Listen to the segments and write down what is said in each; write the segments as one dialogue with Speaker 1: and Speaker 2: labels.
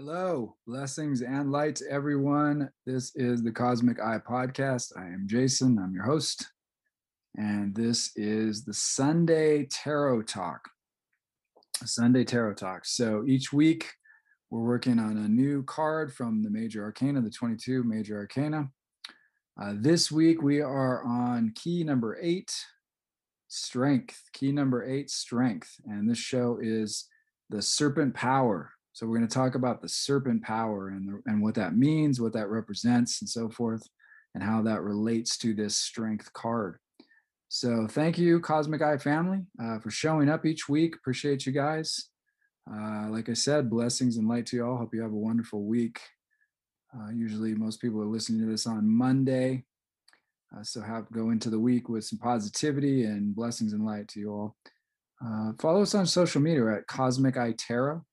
Speaker 1: Hello, blessings and lights, everyone. This is the Cosmic Eye Podcast. I am Jason, I'm your host, and this is the Sunday Tarot Talk. Sunday Tarot Talk. So each week we're working on a new card from the Major Arcana, the 22 Major Arcana. Uh, this week we are on key number eight, Strength. Key number eight, Strength. And this show is the Serpent Power so we're going to talk about the serpent power and, the, and what that means, what that represents, and so forth, and how that relates to this strength card. So thank you, Cosmic Eye family, uh, for showing up each week. Appreciate you guys. Uh, like I said, blessings and light to you all. Hope you have a wonderful week. Uh, usually, most people are listening to this on Monday, uh, so have go into the week with some positivity and blessings and light to you all. Uh, follow us on social media at Cosmic Eye Tarot.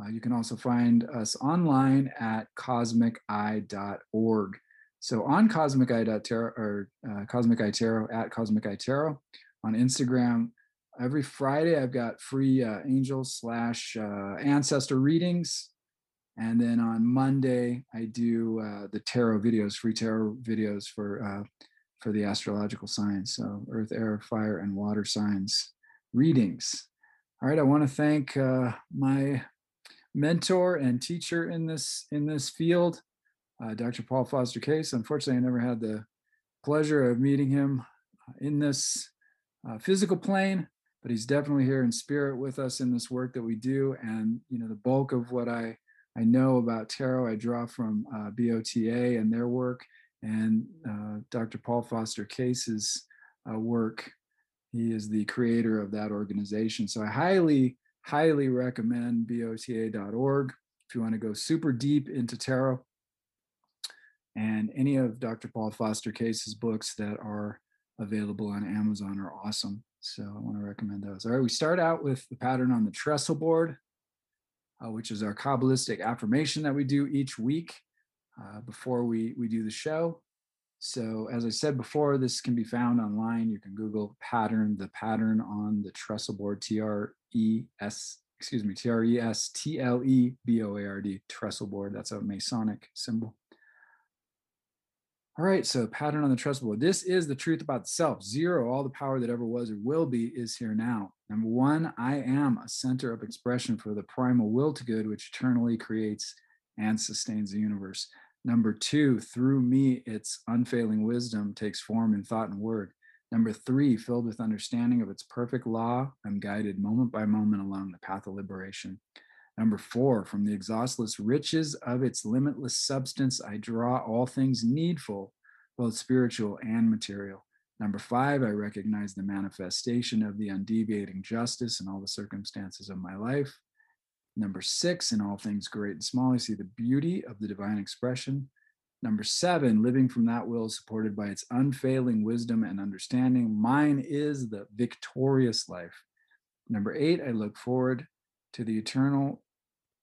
Speaker 1: Uh, you can also find us online at cosmiceye.org. So on cosmiceye.tarot or uh, Cosmic Eye Tarot at Cosmic Eye Tarot on Instagram, every Friday I've got free uh, angel slash uh, ancestor readings. And then on Monday, I do uh, the tarot videos, free tarot videos for uh, for the astrological signs, so earth, air, fire, and water signs readings. All right, I want to thank uh, my mentor and teacher in this in this field, uh, Dr. Paul Foster Case. Unfortunately, I never had the pleasure of meeting him uh, in this uh, physical plane, but he's definitely here in spirit with us in this work that we do. And you know, the bulk of what I I know about tarot, I draw from uh, BOTA and their work, and uh, Dr. Paul Foster Case's uh, work. He is the creator of that organization. So I highly highly recommend bota.org if you want to go super deep into tarot. And any of Dr. Paul Foster Case's books that are available on Amazon are awesome. So I want to recommend those. All right, we start out with the pattern on the trestle board, uh, which is our Kabbalistic affirmation that we do each week uh, before we, we do the show. So as I said before, this can be found online. You can Google pattern, the pattern on the trestle board, T-R-E-S, excuse me, T-R-E-S-T-L-E-B-O-A-R-D, trestle board. That's a Masonic symbol. All right, so pattern on the trestle board. This is the truth about self. Zero, all the power that ever was or will be is here now. Number one, I am a center of expression for the primal will to good, which eternally creates and sustains the universe. Number two, through me, its unfailing wisdom takes form in thought and word. Number three, filled with understanding of its perfect law, I'm guided moment by moment along the path of liberation. Number four, from the exhaustless riches of its limitless substance, I draw all things needful, both spiritual and material. Number five, I recognize the manifestation of the undeviating justice in all the circumstances of my life. Number six, in all things great and small, I see the beauty of the divine expression. Number seven, living from that will supported by its unfailing wisdom and understanding. Mine is the victorious life. Number eight, I look forward to the eternal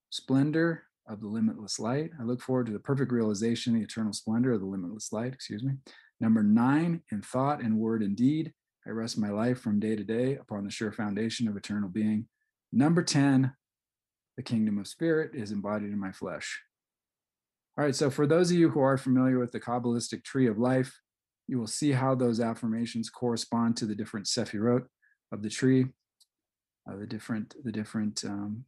Speaker 1: splendor of the limitless light. I look forward to the perfect realization, the eternal splendor of the limitless light, excuse me. Number nine, in thought and word and deed, I rest my life from day to day upon the sure foundation of eternal being. Number 10, the kingdom of spirit is embodied in my flesh. All right, so for those of you who are familiar with the Kabbalistic tree of life, you will see how those affirmations correspond to the different sephirot of the tree, uh, the different the different um,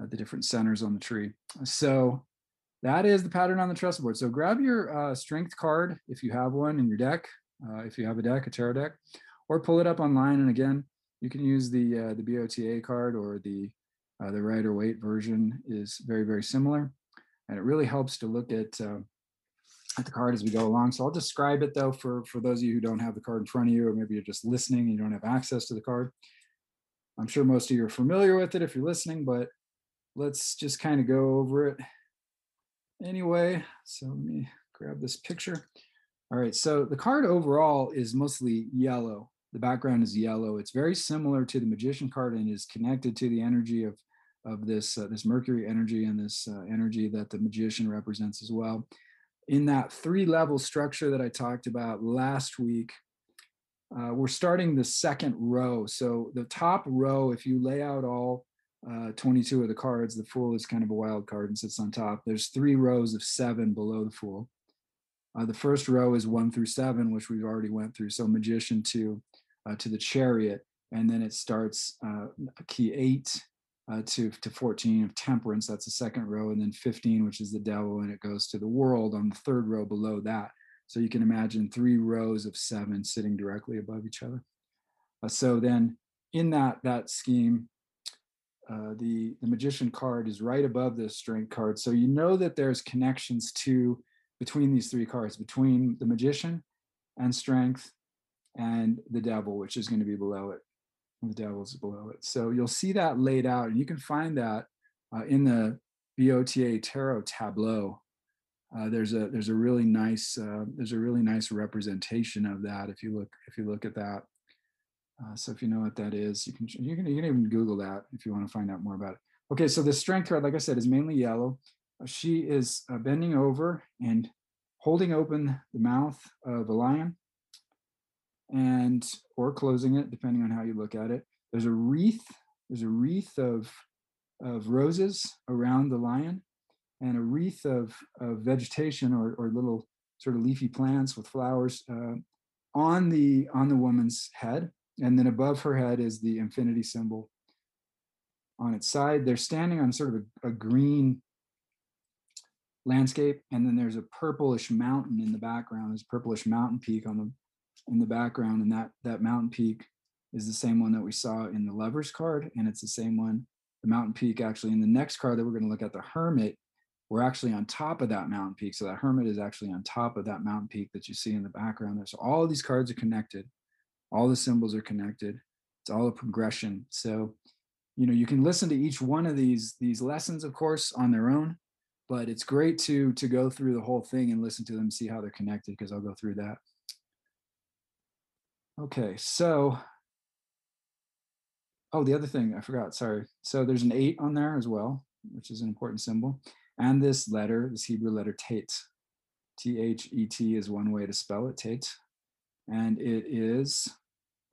Speaker 1: uh, the different centers on the tree. So that is the pattern on the trestle board. So grab your uh, strength card if you have one in your deck, uh, if you have a deck, a tarot deck, or pull it up online. And again, you can use the uh, the BOTA card or the uh, the Rider Waite version is very, very similar. And it really helps to look at, uh, at the card as we go along. So I'll describe it though for, for those of you who don't have the card in front of you, or maybe you're just listening and you don't have access to the card. I'm sure most of you are familiar with it if you're listening, but let's just kind of go over it anyway. So let me grab this picture. All right, so the card overall is mostly yellow. The background is yellow. It's very similar to the magician card and is connected to the energy of of this uh, this Mercury energy and this uh, energy that the magician represents as well. In that three level structure that I talked about last week, uh, we're starting the second row. So the top row, if you lay out all uh, 22 of the cards. The Fool is kind of a wild card and sits on top. There's three rows of seven below the Fool. Uh, the first row is one through seven, which we've already went through. So Magician to uh, to the Chariot, and then it starts key eight uh, to to 14 of Temperance. That's the second row, and then 15, which is the Devil, and it goes to the World on the third row below that. So you can imagine three rows of seven sitting directly above each other. Uh, so then in that that scheme, uh, the the magician card is right above the strength card. So you know that there's connections to between these three cards, between the magician and strength and the devil, which is going to be below it. The devil's below it. So you'll see that laid out, and you can find that uh, in the BOTA tarot tableau. Uh, there's a there's a really nice uh, there's a really nice representation of that if you look if you look at that. Uh, so if you know what that is, you can you can you can even Google that if you want to find out more about it. Okay, so the strength card, like I said, is mainly yellow. She is uh, bending over and holding open the mouth of a lion, and or closing it, depending on how you look at it. There's a wreath. There's a wreath of of roses around the lion, and a wreath of, of vegetation or, or little sort of leafy plants with flowers uh, on the on the woman's head and then above her head is the infinity symbol on its side. They're standing on sort of a, a green landscape, and then there's a purplish mountain in the background. There's a purplish mountain peak on the in the background, and that that mountain peak is the same one that we saw in the lovers card, and it's the same one. The mountain peak actually in the next card that we're going to look at, the hermit, we're actually on top of that mountain peak. So that hermit is actually on top of that mountain peak that you see in the background there. So all of these cards are connected all the symbols are connected it's all a progression so you know you can listen to each one of these these lessons of course on their own but it's great to to go through the whole thing and listen to them see how they're connected because i'll go through that okay so oh the other thing i forgot sorry so there's an eight on there as well which is an important symbol and this letter this hebrew letter tate t-h-e-t is one way to spell it tate and it is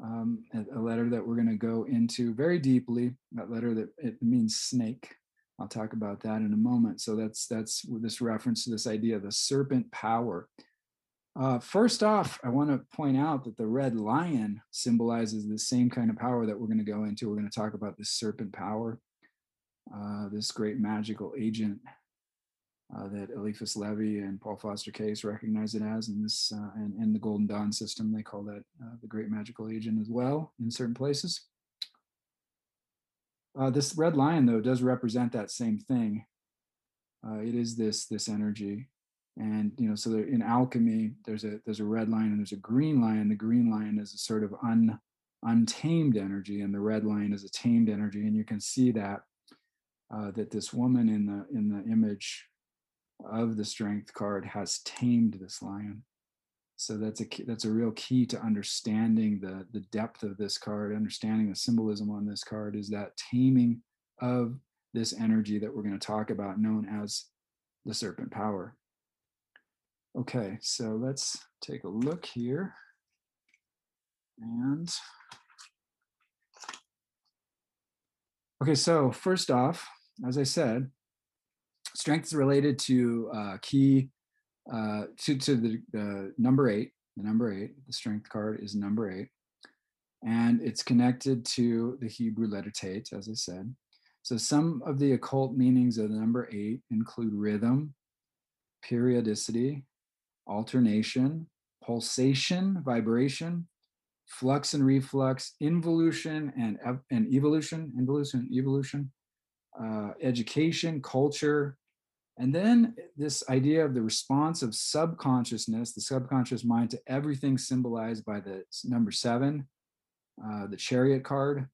Speaker 1: um, a, letter that we're going to go into very deeply. That letter that it means snake. I'll talk about that in a moment. So that's that's this reference to this idea of the serpent power. Uh, first off, I want to point out that the red lion symbolizes the same kind of power that we're going to go into. We're going to talk about this serpent power, uh, this great magical agent uh, that Eliphas Levi and Paul Foster Case recognize it as, and this uh, and in the Golden Dawn system they call that uh, the Great Magical Agent as well in certain places. Uh, this red lion though does represent that same thing. Uh, it is this this energy, and you know so there, in alchemy there's a there's a red lion and there's a green lion. The green lion is a sort of un untamed energy, and the red lion is a tamed energy, and you can see that. Uh, that this woman in the in the image of the strength card has tamed this lion. So that's a key, that's a real key to understanding the the depth of this card, understanding the symbolism on this card is that taming of this energy that we're going to talk about known as the serpent power. Okay, so let's take a look here. And okay, so first off, as I said, strength is related to uh, key uh, to to the uh, number eight. The number eight, the strength card is number eight, and it's connected to the Hebrew letter Tet, as I said. So some of the occult meanings of the number eight include rhythm, periodicity, alternation, pulsation, vibration, flux and reflux, involution and, and evolution, involution, evolution, uh, education, culture, and then this idea of the response of subconsciousness, the subconscious mind to everything symbolized by the number seven, uh, the chariot card.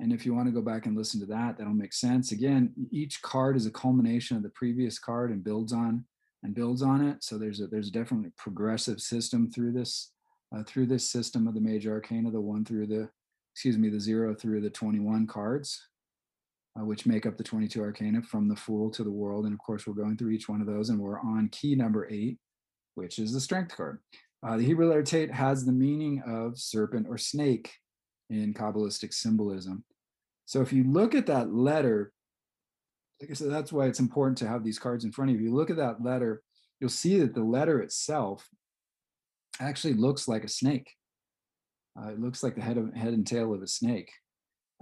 Speaker 1: And if you want to go back and listen to that, that'll make sense. Again, each card is a culmination of the previous card and builds on and builds on it. So there's a there's definitely a progressive system through this uh, through this system of the major arcana, the one through the excuse me, the zero through the 21 cards uh, which make up the 22 arcana from the Fool to the World. And of course, we're going through each one of those, and we're on key number eight, which is the Strength card. Uh, the Hebrew letter Tet has the meaning of serpent or snake in Kabbalistic symbolism. So if you look at that letter, like I said, that's why it's important to have these cards in front of you. If you look at that letter, you'll see that the letter itself actually looks like a snake. Uh, it looks like the head of head and tail of a snake.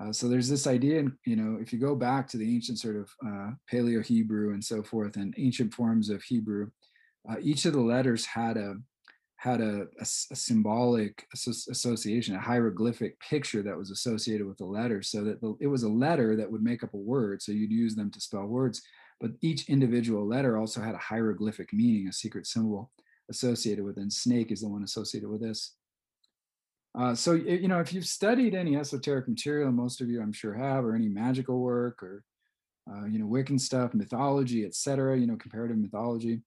Speaker 1: Uh, so there's this idea, and you know, if you go back to the ancient sort of uh, Paleo Hebrew and so forth, and ancient forms of Hebrew, uh, each of the letters had a had a, a, a symbolic association, a hieroglyphic picture that was associated with the letter, so that the, it was a letter that would make up a word. So you'd use them to spell words, but each individual letter also had a hieroglyphic meaning, a secret symbol associated with. It. And snake is the one associated with this. Uh, so you know, if you've studied any esoteric material, most of you I'm sure have, or any magical work, or uh, you know, Wiccan stuff, mythology, etc. You know, comparative mythology,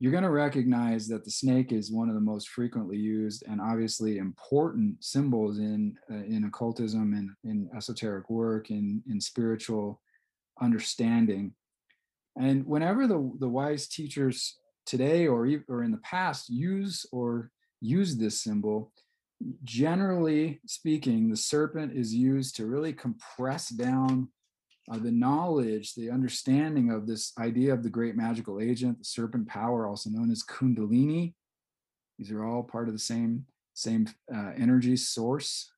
Speaker 1: you're going to recognize that the snake is one of the most frequently used and obviously important symbols in uh, in occultism and in esoteric work, in in spiritual understanding. And whenever the the wise teachers today or or in the past use or use this symbol generally speaking, the serpent is used to really compress down uh, the knowledge, the understanding of this idea of the great magical agent, the serpent power, also known as Kundalini. These are all part of the same same uh, energy source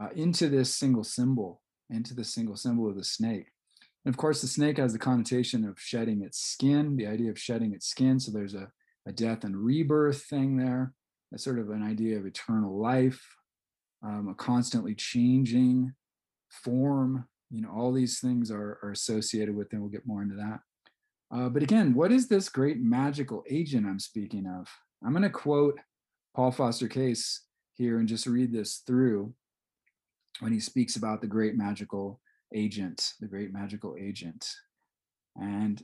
Speaker 1: uh, into this single symbol, into the single symbol of the snake. And of course, the snake has the connotation of shedding its skin, the idea of shedding its skin. So there's a, a death and rebirth thing there a sort of an idea of eternal life, um, a constantly changing form. You know, all these things are, are associated with, and we'll get more into that. Uh, but again, what is this great magical agent I'm speaking of? I'm going to quote Paul Foster Case here and just read this through when he speaks about the great magical agent, the great magical agent. And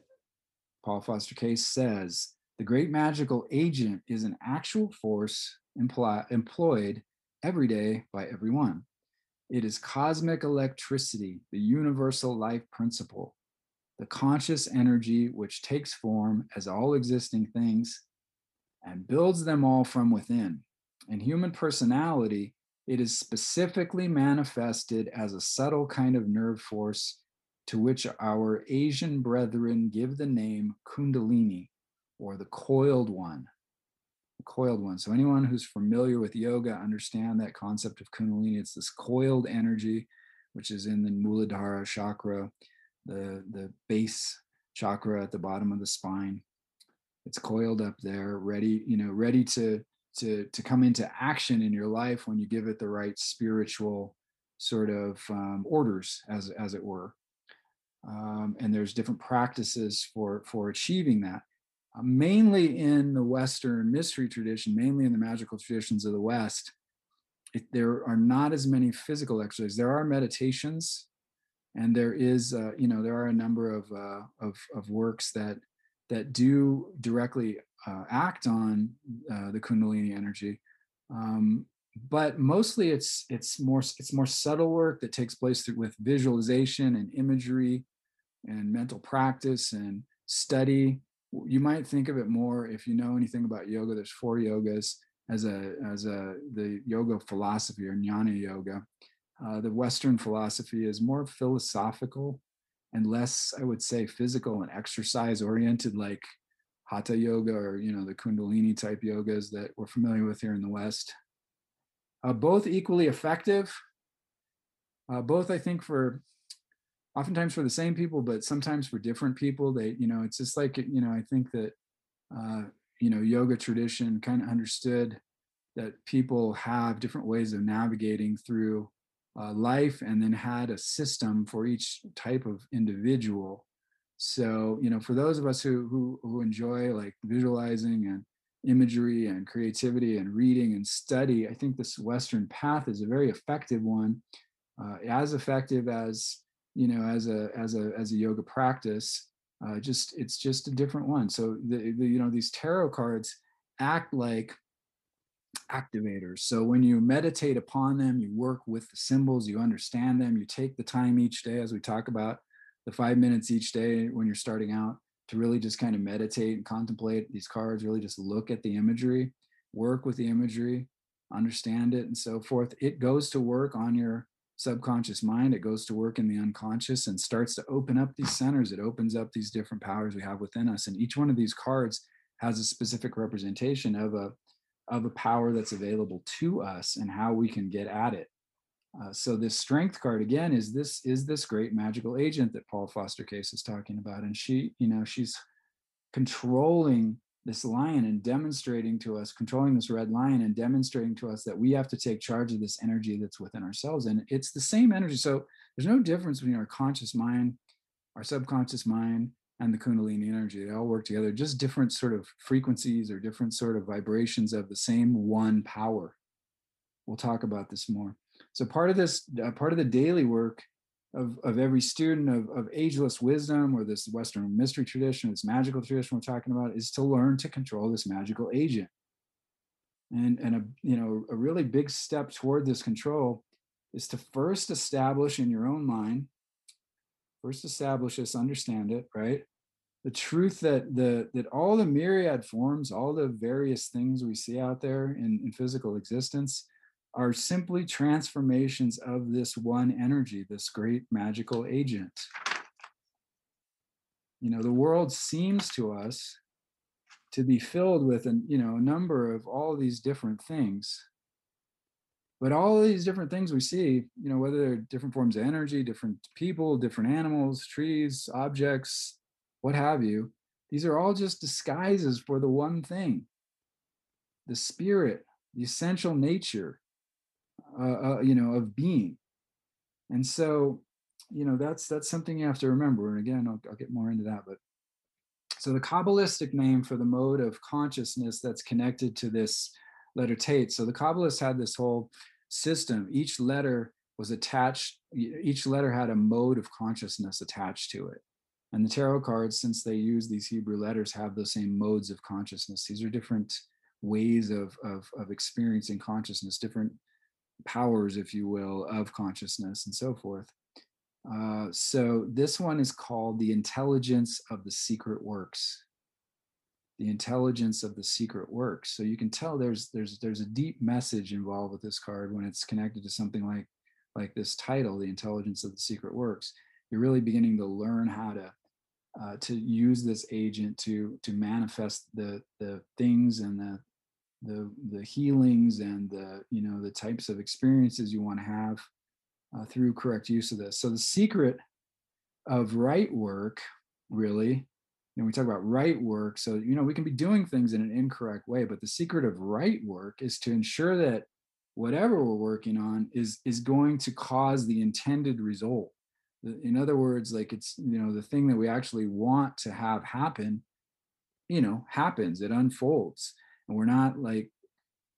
Speaker 1: Paul Foster Case says, the great magical agent is an actual force employed every day by everyone. It is cosmic electricity, the universal life principle, the conscious energy which takes form as all existing things and builds them all from within. In human personality, it is specifically manifested as a subtle kind of nerve force to which our Asian brethren give the name Kundalini, or the coiled one. Coiled one. So anyone who's familiar with yoga understand that concept of kundalini. It's this coiled energy, which is in the Muladhara chakra, the, the base chakra at the bottom of the spine. It's coiled up there, ready, you know, ready to to to come into action in your life when you give it the right spiritual sort of um, orders, as as it were. Um, and there's different practices for for achieving that uh, mainly in the Western mystery tradition, mainly in the magical traditions of the West, it, there are not as many physical exercises. There are meditations, and there is, uh, you know, there are a number of, uh, of, of works that that do directly uh, act on uh, the Kundalini energy. Um, but mostly, it's it's more it's more subtle work that takes place through, with visualization and imagery, and mental practice and study you might think of it more if you know anything about yoga. There's four yogas as a as a the yoga philosophy or jnana yoga. Uh, the Western philosophy is more philosophical and less, I would say, physical and exercise oriented, like hatha yoga or you know the kundalini type yogas that we're familiar with here in the West. Uh, both equally effective. Uh, both, I think, for oftentimes for the same people, but sometimes for different people. They, you know, it's just like, you know, I think that, uh, you know, yoga tradition kind of understood that people have different ways of navigating through uh, life and then had a system for each type of individual. So, you know, for those of us who, who, who enjoy like visualizing and imagery and creativity and reading and study, I think this Western path is a very effective one, uh, as effective as you know as a as a as a yoga practice uh, just it's just a different one. So the, the you know these tarot cards act like activators. So when you meditate upon them you work with the symbols you understand them you take the time each day as we talk about the five minutes each day when you're starting out to really just kind of meditate and contemplate these cards really just look at the imagery work with the imagery understand it and so forth. It goes to work on your subconscious mind. It goes to work in the unconscious and starts to open up these centers. It opens up these different powers we have within us. And each one of these cards has a specific representation of a of a power that's available to us and how we can get at it. Uh, so this strength card again is this is this great magical agent that Paul Foster Case is talking about, and she, you know, she's controlling this lion and demonstrating to us, controlling this red lion and demonstrating to us that we have to take charge of this energy that's within ourselves. And it's the same energy. So there's no difference between our conscious mind, our subconscious mind, and the Kundalini energy. They all work together, just different sort of frequencies or different sort of vibrations of the same one power. We'll talk about this more. So part of this, uh, part of the daily work of, of every student of, of ageless wisdom or this Western mystery tradition, this magical tradition we're talking about, is to learn to control this magical agent. And, and a you know a really big step toward this control is to first establish in your own mind, first establish this, understand it, right? The truth that the that all the myriad forms, all the various things we see out there in, in physical existence are simply transformations of this one energy, this great magical agent. You know, the world seems to us to be filled with a you know a number of all these different things. But all these different things we see, you know, whether they're different forms of energy, different people, different animals, trees, objects, what have you, these are all just disguises for the one thing the spirit, the essential nature, uh, uh, you know of being. And so you know that's that's something you have to remember and again I'll, I'll get more into that but so the kabbalistic name for the mode of consciousness that's connected to this letter tate so the kabbalists had this whole system each letter was attached each letter had a mode of consciousness attached to it. And the tarot cards since they use these hebrew letters have those same modes of consciousness. These are different ways of of, of experiencing consciousness different powers, if you will, of consciousness and so forth. Uh, so this one is called the intelligence of the secret works. The intelligence of the secret works. So you can tell there's there's there's a deep message involved with this card when it's connected to something like like this title, the intelligence of the secret works. You're really beginning to learn how to uh, to use this agent to to manifest the the things and the the the healings and the you know the types of experiences you want to have uh, through correct use of this. So the secret of right work really you know we talk about right work so you know we can be doing things in an incorrect way but the secret of right work is to ensure that whatever we're working on is is going to cause the intended result. In other words like it's you know the thing that we actually want to have happen you know happens it unfolds and we're not like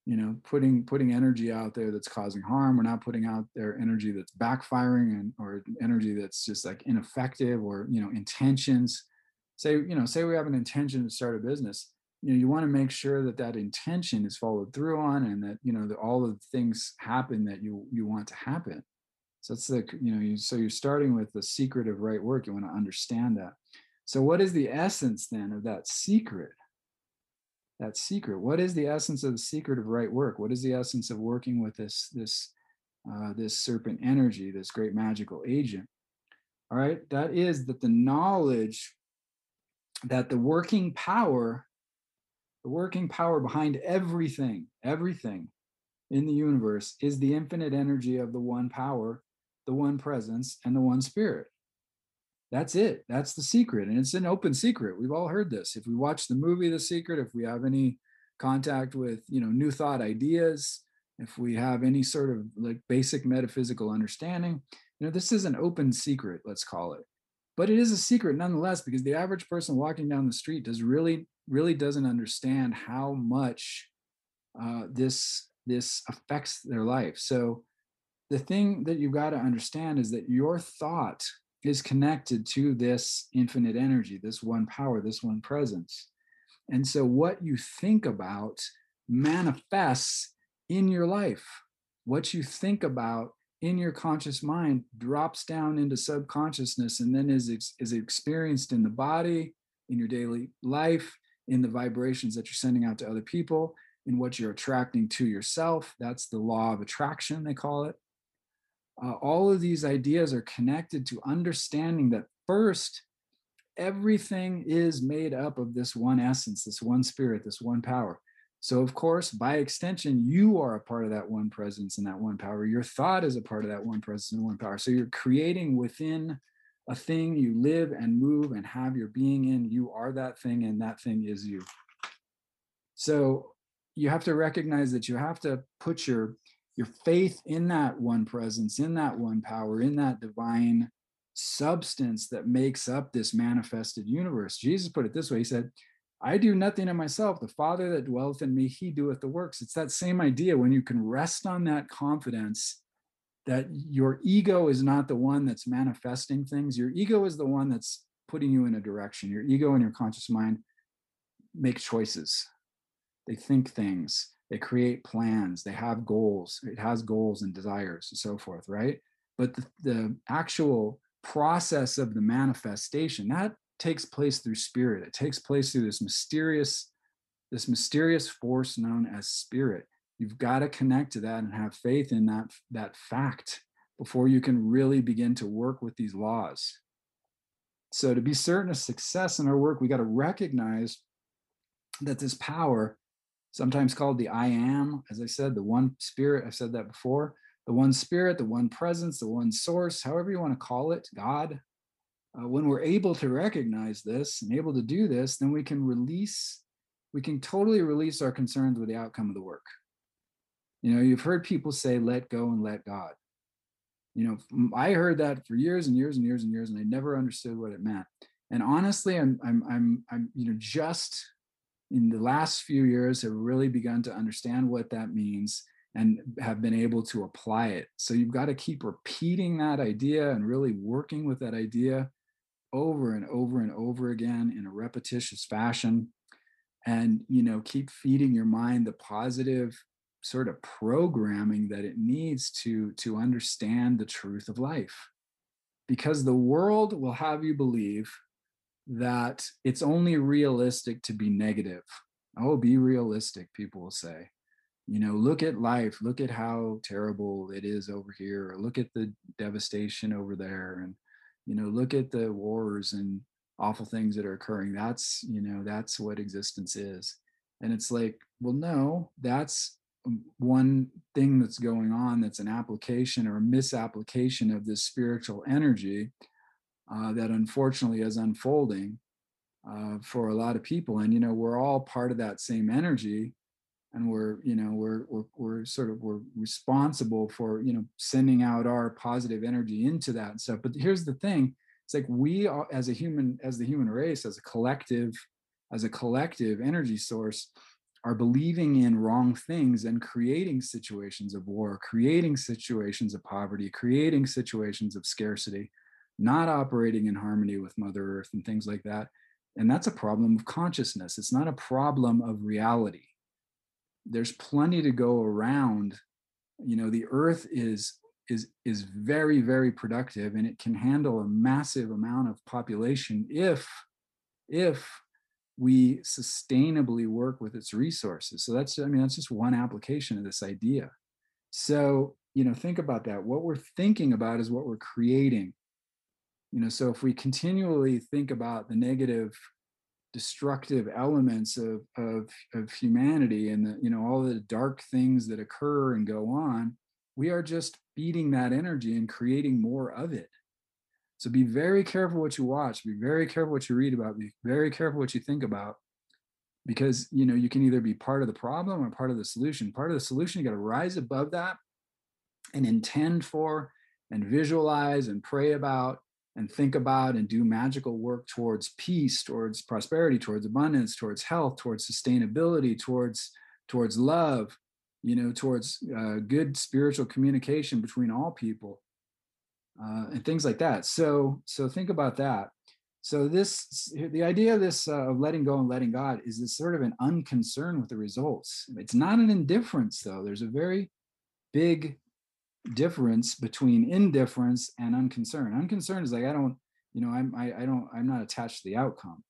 Speaker 1: you know putting putting energy out there that's causing harm we're not putting out there energy that's backfiring and or energy that's just like ineffective or you know intentions. Say you know say we have an intention to start a business you know you want to make sure that that intention is followed through on and that you know that all the things happen that you you want to happen. So it's like you know you so you're starting with the secret of right work you want to understand that. So what is the essence then of that secret that secret? What is the essence of the secret of right work? What is the essence of working with this this uh, this serpent energy this great magical agent? All right that is that the knowledge that the working power the working power behind everything everything in the universe is the infinite energy of the one power the one presence and the one spirit that's it. That's the secret and it's an open secret. We've all heard this. If we watch the movie the secret if we have any contact with you know new thought ideas if we have any sort of like basic metaphysical understanding you know this is an open secret let's call it. But it is a secret nonetheless because the average person walking down the street does really really doesn't understand how much uh, this this affects their life. So the thing that you've got to understand is that your thought is connected to this infinite energy, this one power, this one presence. And so what you think about manifests in your life. What you think about in your conscious mind drops down into subconsciousness and then is, is experienced in the body, in your daily life, in the vibrations that you're sending out to other people, in what you're attracting to yourself. That's the law of attraction, they call it. Uh, all of these ideas are connected to understanding that first everything is made up of this one essence this one spirit this one power. So of course by extension you are a part of that one presence and that one power. Your thought is a part of that one presence and one power. So you're creating within a thing. You live and move and have your being in. You are that thing and that thing is you. So you have to recognize that you have to put your your faith in that one presence, in that one power, in that divine substance that makes up this manifested universe. Jesus put it this way He said, I do nothing of myself. The Father that dwelleth in me, he doeth the works. It's that same idea when you can rest on that confidence that your ego is not the one that's manifesting things. Your ego is the one that's putting you in a direction. Your ego and your conscious mind make choices, they think things, they create plans they have goals it has goals and desires and so forth right? But the, the actual process of the manifestation that takes place through spirit it takes place through this mysterious this mysterious force known as spirit. You've got to connect to that and have faith in that that fact before you can really begin to work with these laws. So to be certain of success in our work we got to recognize that this power sometimes called the I am, as I said, the one spirit. I've said that before. The one spirit, the one presence, the one source, however you want to call it, God. Uh, when we're able to recognize this and able to do this, then we can release, we can totally release our concerns with the outcome of the work. You know, you've heard people say, let go and let God. You know, I heard that for years and years and years and years, and I never understood what it meant. And honestly, I'm, I'm, I'm, I'm, you know, just in the last few years have really begun to understand what that means and have been able to apply it. So you've got to keep repeating that idea and really working with that idea over and over and over again in a repetitious fashion and you know keep feeding your mind the positive sort of programming that it needs to to understand the truth of life because the world will have you believe that it's only realistic to be negative. Oh, be realistic, people will say. You know, look at life, look at how terrible it is over here, or look at the devastation over there, and, you know, look at the wars and awful things that are occurring. That's, you know, that's what existence is. And it's like, well, no, that's one thing that's going on that's an application or a misapplication of this spiritual energy uh, that unfortunately is unfolding uh, for a lot of people. And you know, we're all part of that same energy, and we're you know we're we're we're sort of we're responsible for you know sending out our positive energy into that and stuff. But here's the thing: it's like we are, as a human, as the human race, as a collective, as a collective energy source are believing in wrong things and creating situations of war, creating situations of poverty, creating situations of scarcity not operating in harmony with Mother Earth and things like that. And that's a problem of consciousness. It's not a problem of reality. There's plenty to go around. You know, the earth is is is very very productive and it can handle a massive amount of population if if we sustainably work with its resources so that's i mean that's just one application of this idea so you know think about that what we're thinking about is what we're creating you know so if we continually think about the negative destructive elements of of of humanity and the you know all the dark things that occur and go on we are just feeding that energy and creating more of it. So be very careful what you watch be very careful what you read about be very careful what you think about because you know you can either be part of the problem or part of the solution. Part of the solution you got to rise above that and intend for and visualize and pray about and think about and do magical work towards peace towards prosperity towards abundance towards health towards sustainability towards towards love you know towards uh, good spiritual communication between all people uh, and things like that. So so think about that. So this the idea of this uh, of letting go and letting god is this sort of an unconcern with the results. It's not an indifference though. There's a very big difference between indifference and unconcern. Unconcern is like I don't, you know, I'm I, I don't I'm not attached to the outcome,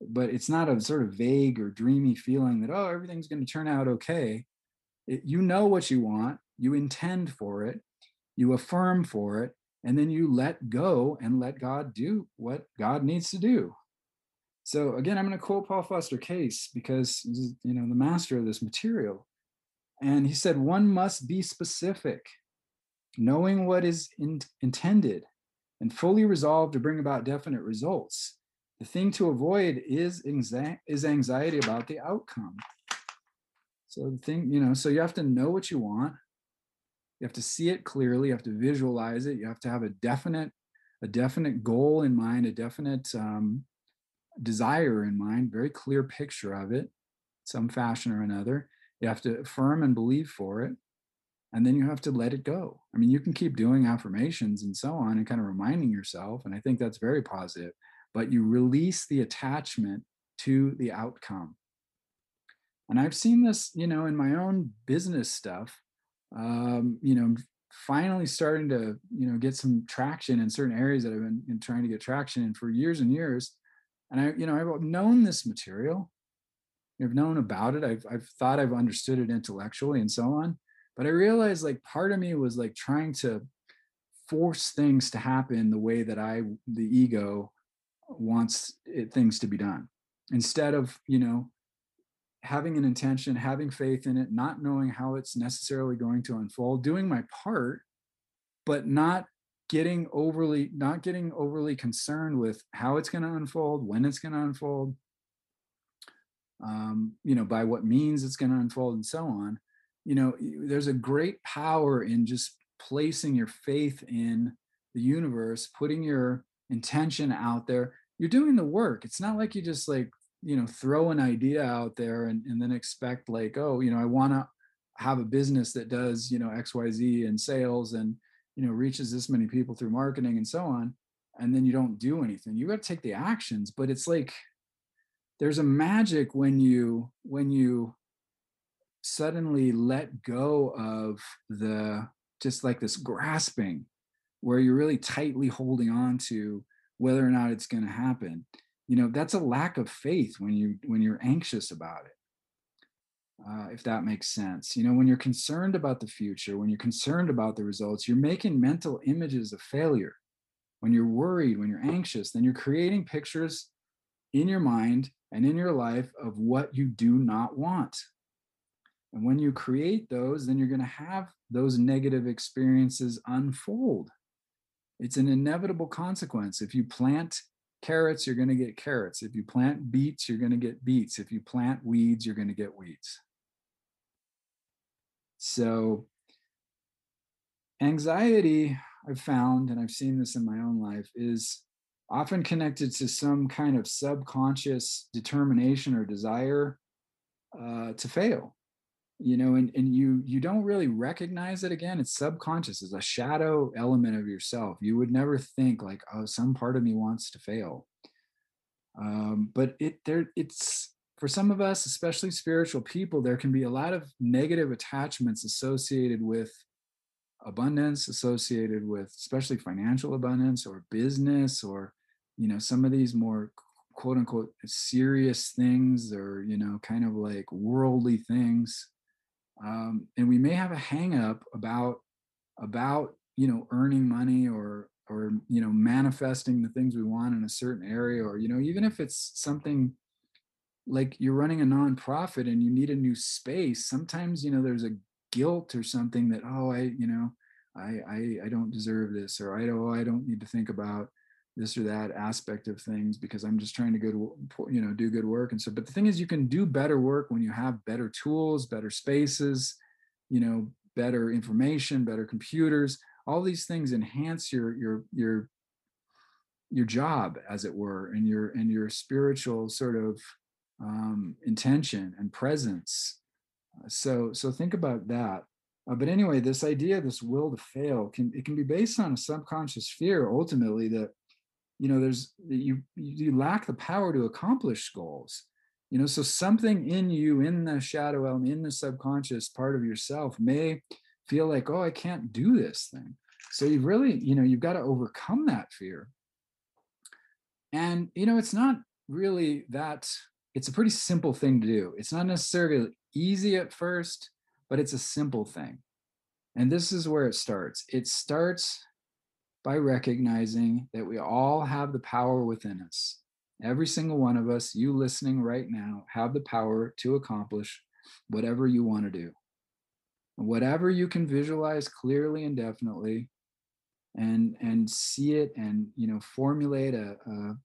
Speaker 1: but it's not a sort of vague or dreamy feeling that oh everything's going to turn out okay. It, you know what you want, you intend for it, you affirm for it, and then you let go and let God do what God needs to do. So again, I'm going to quote Paul Foster Case because you know the master of this material. And he said, one must be specific, knowing what is in, intended and fully resolved to bring about definite results. The thing to avoid is, is anxiety about the outcome. So the thing, you know, so you have to know what you want. You have to see it clearly. You have to visualize it. You have to have a definite, a definite goal in mind, a definite um, desire in mind, very clear picture of it, some fashion or another. You have to affirm and believe for it. And then you have to let it go. I mean, you can keep doing affirmations and so on and kind of reminding yourself. And I think that's very positive but you release the attachment to the outcome. And I've seen this, you know, in my own business stuff. Um, you know, finally starting to, you know, get some traction in certain areas that I've been, been trying to get traction in for years and years. And I, you know, I've known this material. I've known about it. I've, I've thought I've understood it intellectually and so on. But I realized like part of me was like trying to force things to happen the way that I, the ego, wants it, things to be done. Instead of you know having an intention having faith in it not knowing how it's necessarily going to unfold doing my part but not getting overly not getting overly concerned with how it's going to unfold when it's going to unfold um, you know by what means it's going to unfold and so on you know there's a great power in just placing your faith in the universe putting your intention out there you're doing the work. It's not like you just like, you know, throw an idea out there and, and then expect like, oh, you know, I want to have a business that does, you know, XYZ and sales and, you know, reaches this many people through marketing and so on. And then you don't do anything. You got to take the actions, but it's like there's a magic when you when you suddenly let go of the just like this grasping where you're really tightly holding on to whether or not it's going to happen. You know that's a lack of faith when you when you're anxious about it. Uh, if that makes sense. You know when you're concerned about the future when you're concerned about the results you're making mental images of failure. When you're worried when you're anxious then you're creating pictures in your mind and in your life of what you do not want and when you create those then you're going to have those negative experiences unfold it's an inevitable consequence. If you plant carrots, you're going to get carrots. If you plant beets, you're going to get beets. If you plant weeds, you're going to get weeds. So, anxiety, I've found, and I've seen this in my own life, is often connected to some kind of subconscious determination or desire uh, to fail you know and, and you you don't really recognize it again it's subconscious it's a shadow element of yourself you would never think like oh some part of me wants to fail. Um, but it there it's for some of us especially spiritual people there can be a lot of negative attachments associated with abundance associated with especially financial abundance or business or you know some of these more quote unquote serious things or you know kind of like worldly things um, and we may have a hang up about about you know earning money or or you know manifesting the things we want in a certain area or you know even if it's something like you're running a nonprofit and you need a new space sometimes you know there's a guilt or something that oh i you know i i, I don't deserve this or i don't oh, i don't need to think about this or that aspect of things because I'm just trying to go to you know do good work. And so but the thing is you can do better work when you have better tools better spaces you know better information better computers. All these things enhance your your your your job as it were and your and your spiritual sort of um, intention and presence. Uh, so so think about that. Uh, but anyway this idea this will to fail can it can be based on a subconscious fear ultimately that you know there's you you lack the power to accomplish goals. You know so something in you in the shadow element in the subconscious part of yourself may feel like oh i can't do this thing. So you've really you know you've got to overcome that fear. And you know it's not really that it's a pretty simple thing to do. It's not necessarily easy at first but it's a simple thing. And this is where it starts. It starts by recognizing that we all have the power within us. Every single one of us, you listening right now, have the power to accomplish whatever you want to do. Whatever you can visualize clearly and definitely and and see it and you know formulate a, a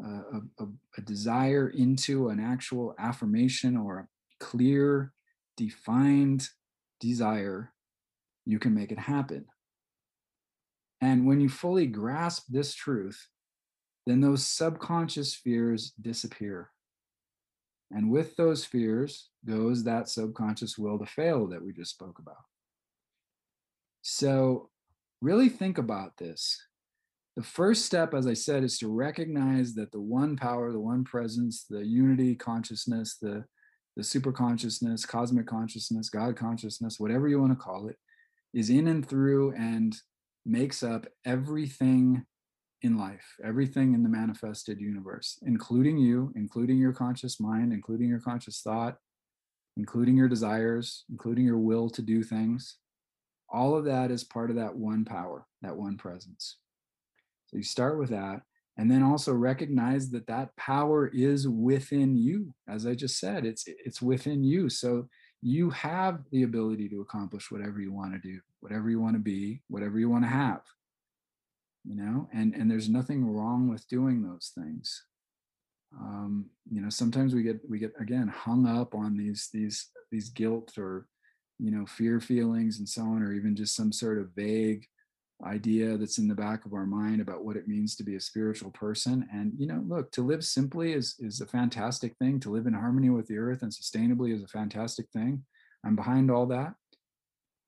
Speaker 1: a, a, a, desire into an actual affirmation or a clear, defined desire, you can make it happen. And when you fully grasp this truth, then those subconscious fears disappear. And with those fears goes that subconscious will to fail that we just spoke about. So, really think about this. The first step, as I said, is to recognize that the one power, the one presence, the unity consciousness, the, the super consciousness, cosmic consciousness, God consciousness, whatever you want to call it, is in and through and makes up everything in life, everything in the manifested universe, including you, including your conscious mind, including your conscious thought, including your desires, including your will to do things. All of that is part of that one power, that one presence. So you start with that. And then also recognize that that power is within you. As I just said, it's it's within you. So you have the ability to accomplish whatever you want to do whatever you want to be whatever you want to have you know and and there's nothing wrong with doing those things. Um you know sometimes we get we get again hung up on these these these guilt or you know fear feelings and so on or even just some sort of vague idea that's in the back of our mind about what it means to be a spiritual person. And you know look to live simply is is a fantastic thing. To live in harmony with the earth and sustainably is a fantastic thing. I'm behind all that.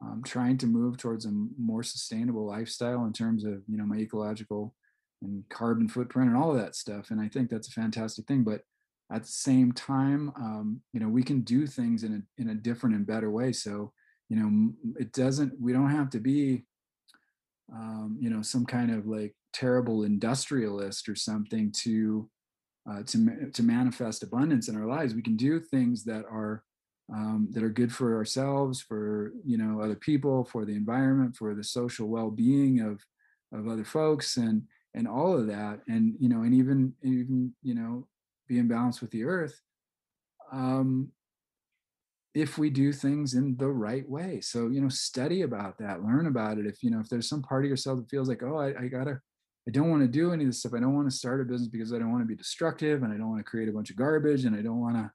Speaker 1: I'm trying to move towards a more sustainable lifestyle in terms of you know my ecological and carbon footprint and all of that stuff. And i think that's a fantastic thing. But at the same time um, you know we can do things in a in a different and better way. So you know it doesn't we don't have to be um, you know some kind of like terrible industrialist or something to uh, to to manifest abundance in our lives. We can do things that are um, that are good for ourselves for you know other people for the environment for the social well-being of of other folks and and all of that. And you know and even even you know be in balance with the earth um if we do things in the right way. So, you know, study about that, learn about it. If, you know, if there's some part of yourself that feels like, oh, I, I gotta, I don't want to do any of this stuff. I don't want to start a business because I don't want to be destructive and I don't want to create a bunch of garbage and I don't want to,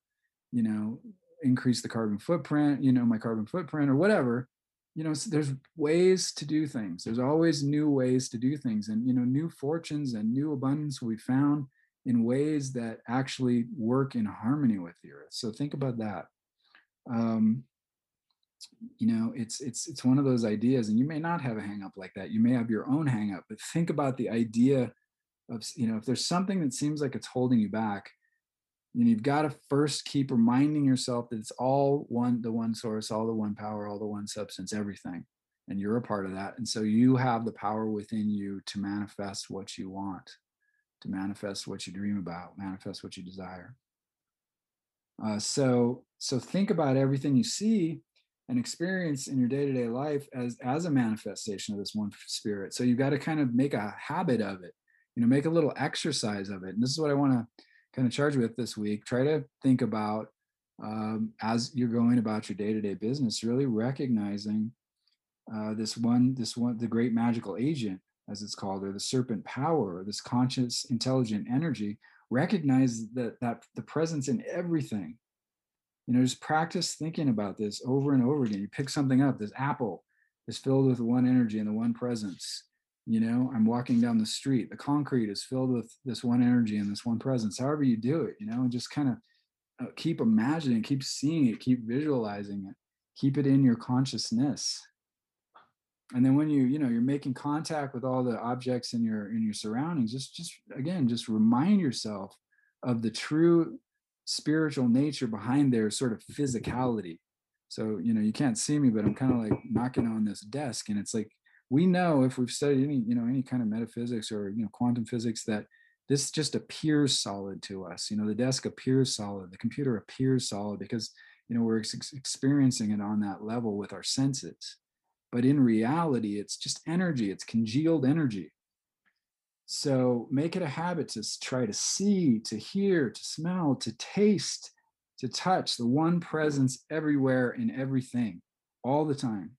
Speaker 1: you know, increase the carbon footprint, you know, my carbon footprint or whatever. You know, so there's ways to do things. There's always new ways to do things. And, you know, new fortunes and new abundance we found in ways that actually work in harmony with the earth. So think about that um, you know it's it's it's one of those ideas and you may not have a hang up like that you may have your own hang up but think about the idea of you know if there's something that seems like it's holding you back know, you've got to first keep reminding yourself that it's all one the one source all the one power all the one substance everything and you're a part of that and so you have the power within you to manifest what you want to manifest what you dream about manifest what you desire uh, so so think about everything you see and experience in your day-to-day life as as a manifestation of this one spirit. So you've got to kind of make a habit of it, you know, make a little exercise of it. And this is what I want to kind of charge with this week. Try to think about um, as you're going about your day-to-day business, really recognizing uh, this one, this one, the great magical agent, as it's called, or the serpent power, or this conscious, intelligent energy recognize that that the presence in everything. You know just practice thinking about this over and over again. You pick something up this apple is filled with one energy and the one presence. You know i'm walking down the street the concrete is filled with this one energy and this one presence. However you do it you know and just kind of uh, keep imagining keep seeing it keep visualizing it keep it in your consciousness and then when you you know you're making contact with all the objects in your in your surroundings just just again just remind yourself of the true spiritual nature behind their sort of physicality. So you know you can't see me but i'm kind of like knocking on this desk and it's like we know if we've studied any you know any kind of metaphysics or you know quantum physics that this just appears solid to us. You know the desk appears solid the computer appears solid because you know we're ex- experiencing it on that level with our senses but in reality, it's just energy, it's congealed energy. So make it a habit to try to see, to hear, to smell, to taste, to touch the one presence everywhere in everything, all the time.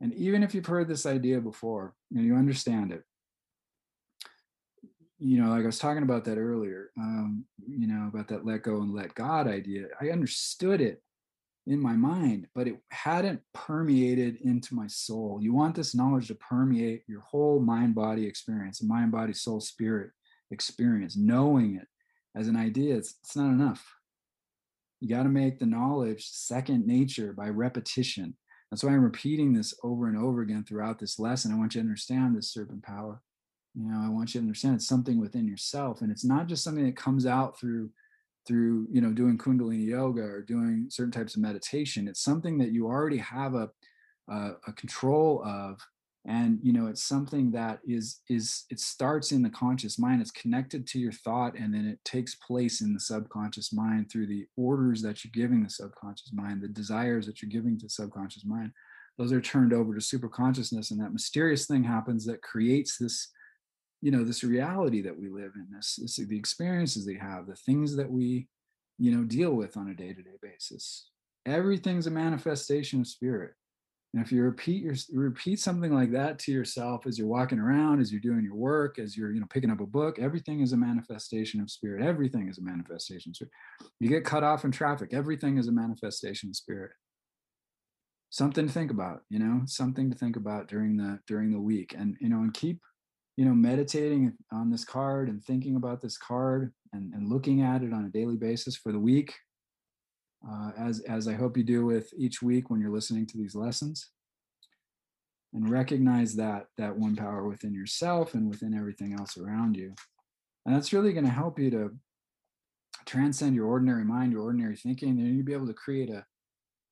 Speaker 1: And even if you've heard this idea before and you understand it, you know, like I was talking about that earlier, um, you know, about that let go and let God idea. I understood it in my mind, but it hadn't permeated into my soul. You want this knowledge to permeate your whole mind body experience, mind body soul spirit experience, knowing it as an idea, it's, it's not enough. You got to make the knowledge second nature by repetition. That's why I'm repeating this over and over again throughout this lesson. I want you to understand this serpent power. You know, I want you to understand it's something within yourself, and it's not just something that comes out through through you know doing kundalini yoga or doing certain types of meditation it's something that you already have a a, a control of. And you know it's something that is is it starts in the conscious mind it's connected to your thought and then it takes place in the subconscious mind through the orders that you're giving the subconscious mind the desires that you're giving to subconscious mind. Those are turned over to super consciousness and that mysterious thing happens that creates this you know this reality that we live in this, this the experiences they have the things that we you know deal with on a day-to-day basis. Everything's a manifestation of spirit. And if you repeat your repeat something like that to yourself as you're walking around as you're doing your work as you're you know picking up a book everything is a manifestation of spirit. Everything is a manifestation of spirit. You get cut off in traffic. Everything is a manifestation of spirit. Something to think about you know something to think about during the during the week. And you know and keep you know, meditating on this card and thinking about this card and, and looking at it on a daily basis for the week, uh, as, as I hope you do with each week when you're listening to these lessons. And recognize that that one power within yourself and within everything else around you. And that's really going to help you to transcend your ordinary mind, your ordinary thinking, and you'll be able to create a,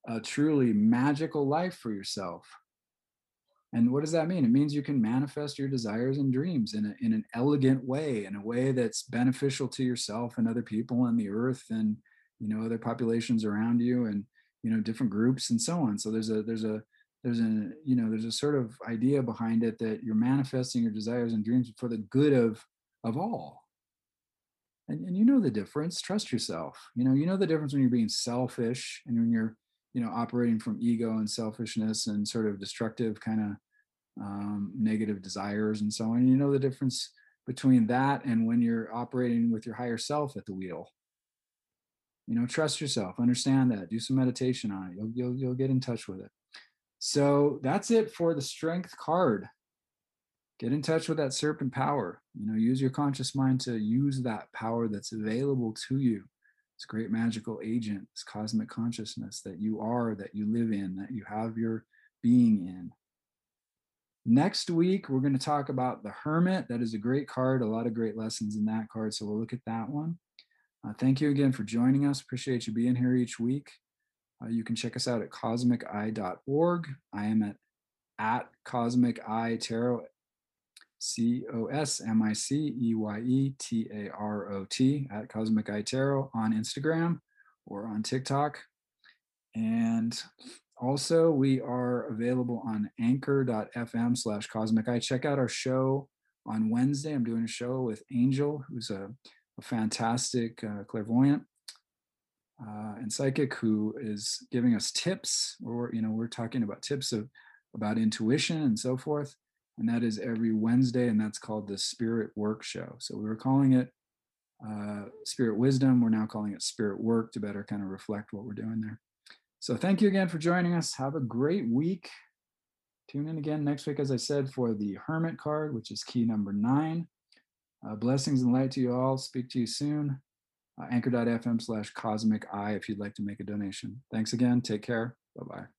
Speaker 1: a truly magical life for yourself and what does that mean? It means you can manifest your desires and dreams in, a, in an elegant way, in a way that's beneficial to yourself and other people on the earth and you know other populations around you and you know different groups and so on. So there's a there's a there's a you know there's a sort of idea behind it that you're manifesting your desires and dreams for the good of of all. And, and you know the difference. Trust yourself. You know you know the difference when you're being selfish and when you're you know operating from ego and selfishness and sort of destructive kind of um, negative desires and so on you know the difference between that and when you're operating with your higher self at the wheel. You know trust yourself understand that do some meditation on it you'll, you'll, you'll get in touch with it. So that's it for the strength card. Get in touch with that serpent power you know use your conscious mind to use that power that's available to you this great magical agent, this cosmic consciousness that you are, that you live in, that you have your being in. Next week, we're going to talk about the Hermit. That is a great card, a lot of great lessons in that card. So we'll look at that one. Uh, thank you again for joining us. Appreciate you being here each week. Uh, you can check us out at cosmiceye.org. I am at at Cosmic Tarot C O S M I C E Y E T A R O T at Cosmic Tarot on Instagram or on TikTok. And also, we are available on anchor.fm slash cosmic eye. Check out our show on Wednesday. I'm doing a show with Angel, who's a, a fantastic uh, clairvoyant uh, and psychic who is giving us tips. Or, you know, we're talking about tips of about intuition and so forth and that is every Wednesday, and that's called the Spirit Work Show. So we were calling it uh, Spirit Wisdom. We're now calling it Spirit Work to better kind of reflect what we're doing there. So thank you again for joining us. Have a great week. Tune in again next week, as I said, for the Hermit card, which is key number nine. Uh, blessings and light to you all. Speak to you soon. Uh, anchor.fm slash cosmic eye if you'd like to make a donation. Thanks again. Take care. Bye bye.